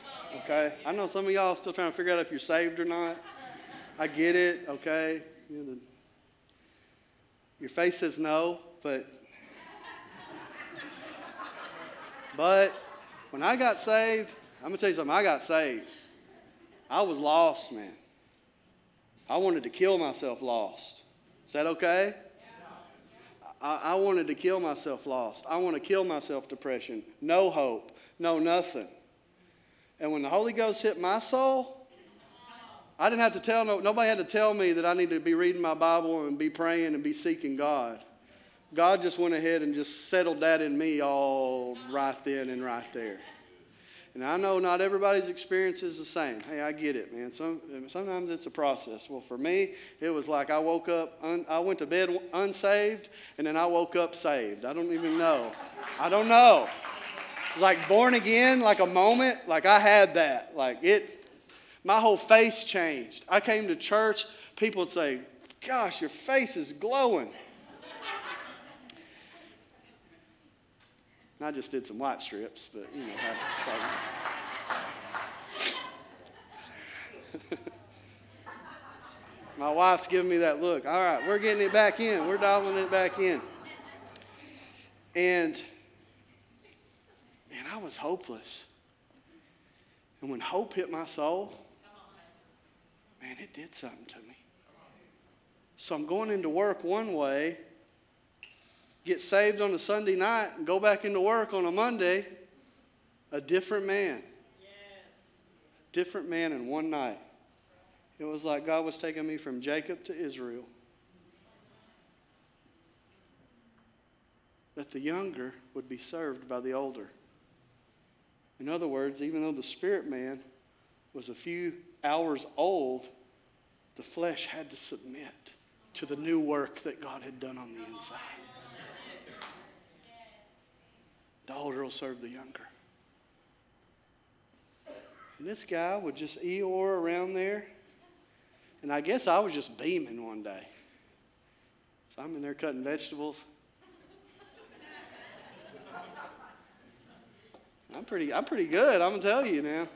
Okay? I know some of y'all are still trying to figure out if you're saved or not. I get it, okay? You know, the, your face says no, but. But when I got saved, I'm going to tell you something. I got saved. I was lost, man. I wanted to kill myself lost. Is that okay? I, I wanted to kill myself lost. I want to kill myself depression. No hope. No nothing. And when the Holy Ghost hit my soul, I didn't have to tell, no, nobody had to tell me that I needed to be reading my Bible and be praying and be seeking God. God just went ahead and just settled that in me all right then and right there. And I know not everybody's experience is the same. Hey, I get it, man. Some, sometimes it's a process. Well, for me, it was like I woke up, un, I went to bed unsaved, and then I woke up saved. I don't even know. I don't know. It's like born again, like a moment. Like I had that. Like it, my whole face changed. I came to church, people would say, Gosh, your face is glowing. I just did some white strips, but you know. My wife's giving me that look. All right, we're getting it back in. We're dialing it back in. And man, I was hopeless. And when hope hit my soul, man, it did something to me. So I'm going into work one way get saved on a Sunday night and go back into work on a Monday, a different man. Yes. Different man in one night. It was like God was taking me from Jacob to Israel. That the younger would be served by the older. In other words, even though the spirit man was a few hours old, the flesh had to submit to the new work that God had done on the inside. The older will serve the younger. And this guy would just Eeyore around there. And I guess I was just beaming one day. So I'm in there cutting vegetables. I'm pretty, I'm pretty good, I'm to tell you now.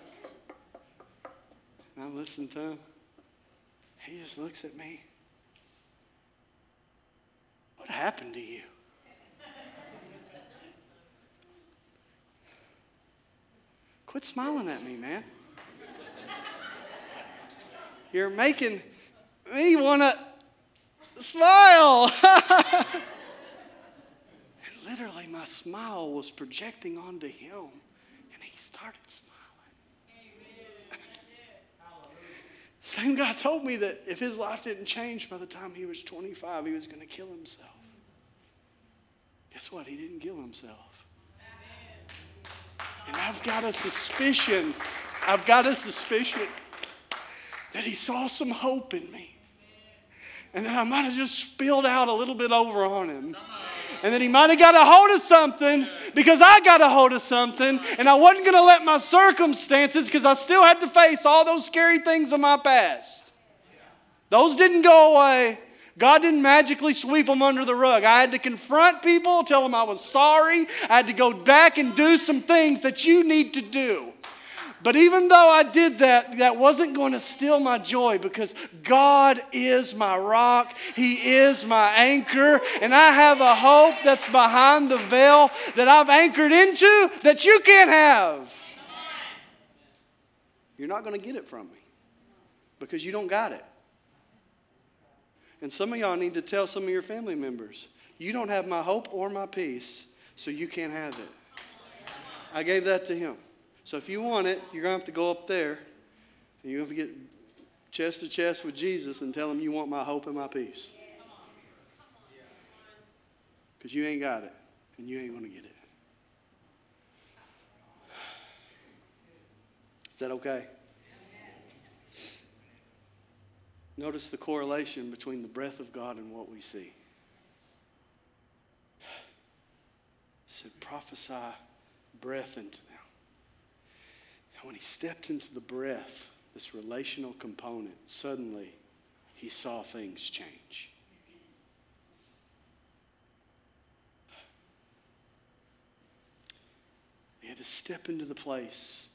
And I'm listening to him. He just looks at me. What happened to you? Quit smiling at me, man. You're making me want to smile. and literally, my smile was projecting onto him, and he started smiling. Same guy told me that if his life didn't change by the time he was 25, he was going to kill himself. guess what? He didn't kill himself. And I've got a suspicion, I've got a suspicion that he saw some hope in me. And that I might have just spilled out a little bit over on him. And that he might have got a hold of something because I got a hold of something. And I wasn't going to let my circumstances, because I still had to face all those scary things of my past. Those didn't go away. God didn't magically sweep them under the rug. I had to confront people, tell them I was sorry. I had to go back and do some things that you need to do. But even though I did that, that wasn't going to steal my joy because God is my rock. He is my anchor. And I have a hope that's behind the veil that I've anchored into that you can't have. You're not going to get it from me because you don't got it. And some of y'all need to tell some of your family members, you don't have my hope or my peace, so you can't have it. I gave that to him. So if you want it, you're going to have to go up there and you're going to get chest to chest with Jesus and tell him you want my hope and my peace. Because you ain't got it and you ain't going to get it. Is that okay? Notice the correlation between the breath of God and what we see. It said, prophesy breath into them. And when he stepped into the breath, this relational component, suddenly he saw things change. He had to step into the place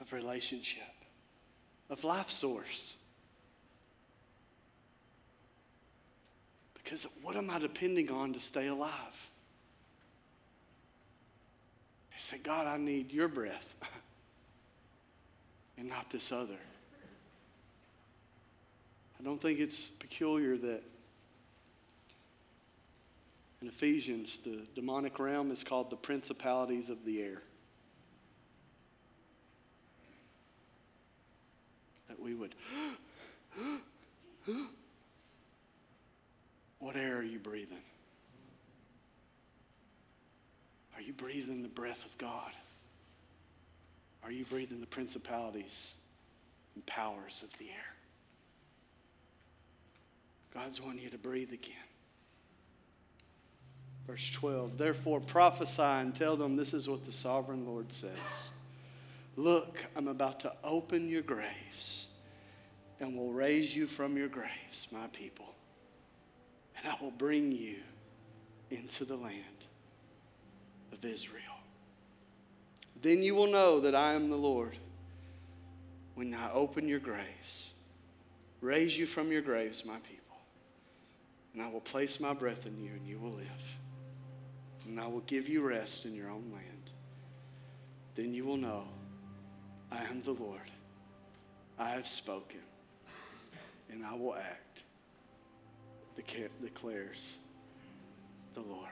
of relationship of life source. Because what am I depending on to stay alive? I said, God, I need your breath and not this other. I don't think it's peculiar that in Ephesians, the demonic realm is called the principalities of the air. that we would, what air are you breathing? Are you breathing the breath of God? Are you breathing the principalities and powers of the air? God's wanting you to breathe again. Verse 12, therefore prophesy and tell them this is what the sovereign Lord says. Look, I'm about to open your graves and will raise you from your graves, my people, and I will bring you into the land of Israel. Then you will know that I am the Lord when I open your graves, raise you from your graves, my people, and I will place my breath in you, and you will live. And I will give you rest in your own land. Then you will know I am the Lord. I have spoken, and I will act, declares the Lord.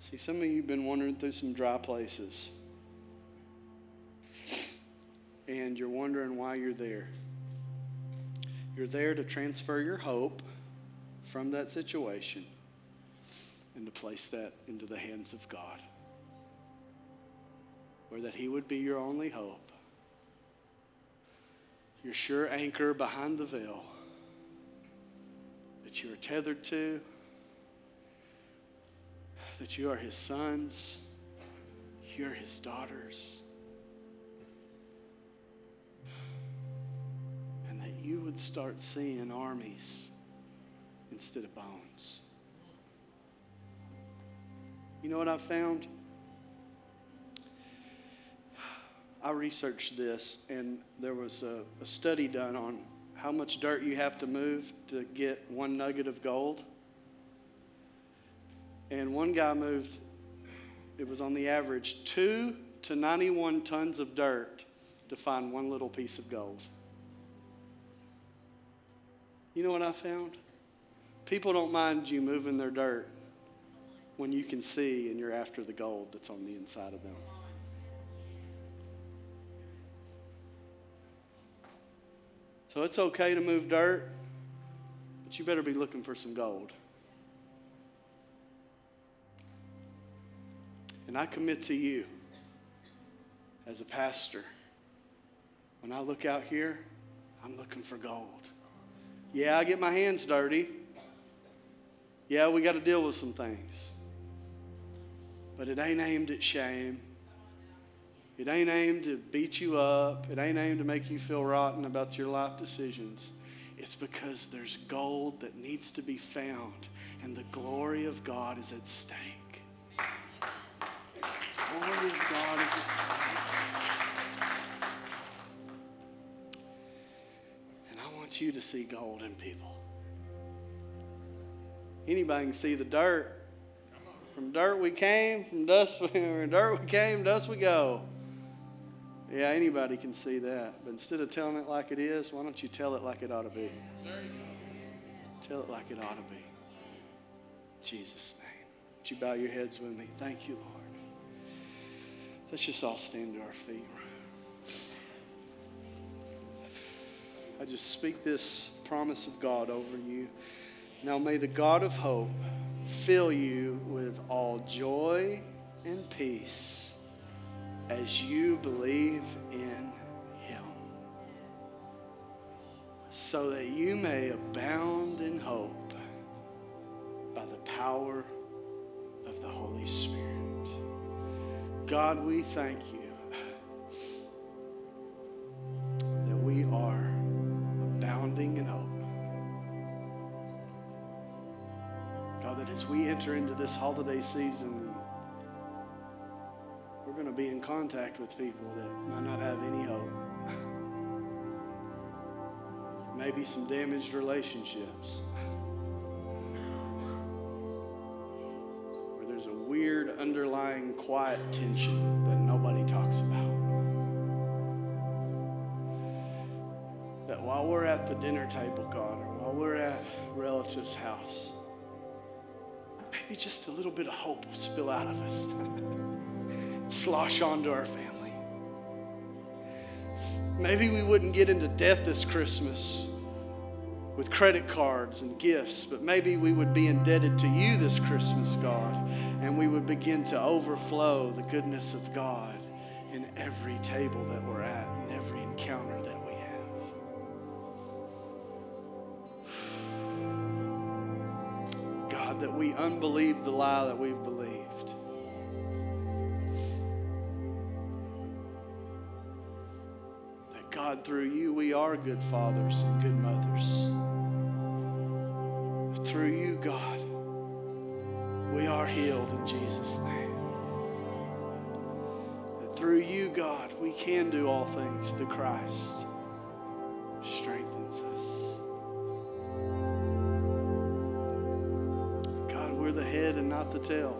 See, some of you have been wandering through some dry places, and you're wondering why you're there. You're there to transfer your hope from that situation and to place that into the hands of God or that He would be your only hope, your sure anchor behind the veil that you are tethered to, that you are His sons, you're His daughters. And that you would start seeing armies instead of bones. You know what I've found? I researched this, and there was a, a, study done on how much dirt you have to move to get one nugget of gold. And one guy moved, it was on the average, two to 91 tons of dirt to find one little piece of gold. You know what I found? People don't mind you moving their dirt when you can see and you're after the gold that's on the inside of them. So it's okay to move dirt, but you better be looking for some gold. And I commit to you as a pastor, when I look out here, I'm looking for gold. Yeah, I get my hands dirty. Yeah, we got to deal with some things. But it ain't aimed at shame. It ain't aimed to beat you up. It ain't aimed to make you feel rotten about your life decisions. It's because there's gold that needs to be found, and the glory of God is at stake. The glory of God is at stake. And I want you to see gold in people. Anybody can see the dirt. From dirt we came, from dust from dirt we came, dust we go. Yeah, anybody can see that. But instead of telling it like it is, why don't you tell it like it ought to be? Tell it like it ought to be. In Jesus' name. Would you bow your heads with me? Thank you, Lord. Let's just all stand to our feet. I just speak this promise of God over you. Now may the God of hope fill you with all joy and peace as you believe in him, so that you may abound in hope by the power of the Holy Spirit. God, we thank you that we are abounding in hope. God, that as we enter into this holiday season, we're going to be in contact with people that might not have any hope. Maybe some damaged relationships. Where there's a weird underlying quiet tension that nobody talks about. That while we're at the dinner table, God, or while we're at relative's house, maybe just a little bit of hope will spill out of us. slosh onto our family. Maybe we wouldn't get into debt this Christmas with credit cards and gifts, but maybe we would be indebted to you this Christmas, God, and we would begin to overflow the goodness of God in every table that we're at and every encounter that we have. God, that we unbelieve the lie that we've believed. God, through you, we are good fathers and good mothers. Through you, God, we are healed in Jesus' name. That through you, God, we can do all things through Christ. Strengthens us. God, we're the head and not the tail,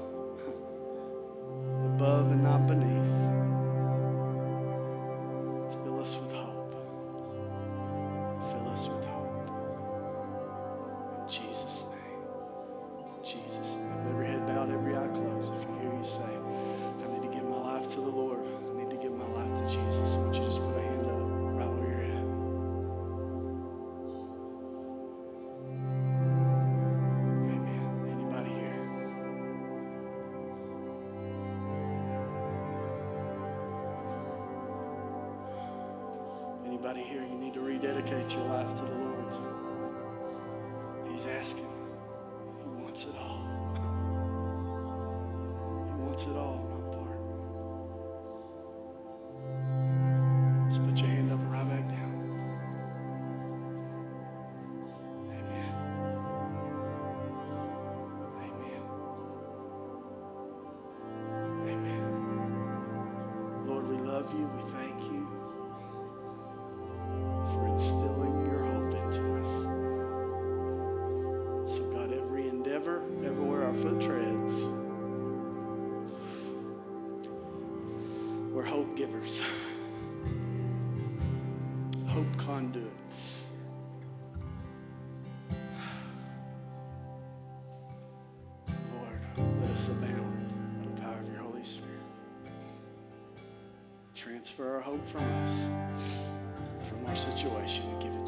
Transfer our hope from us, from our situation, give it.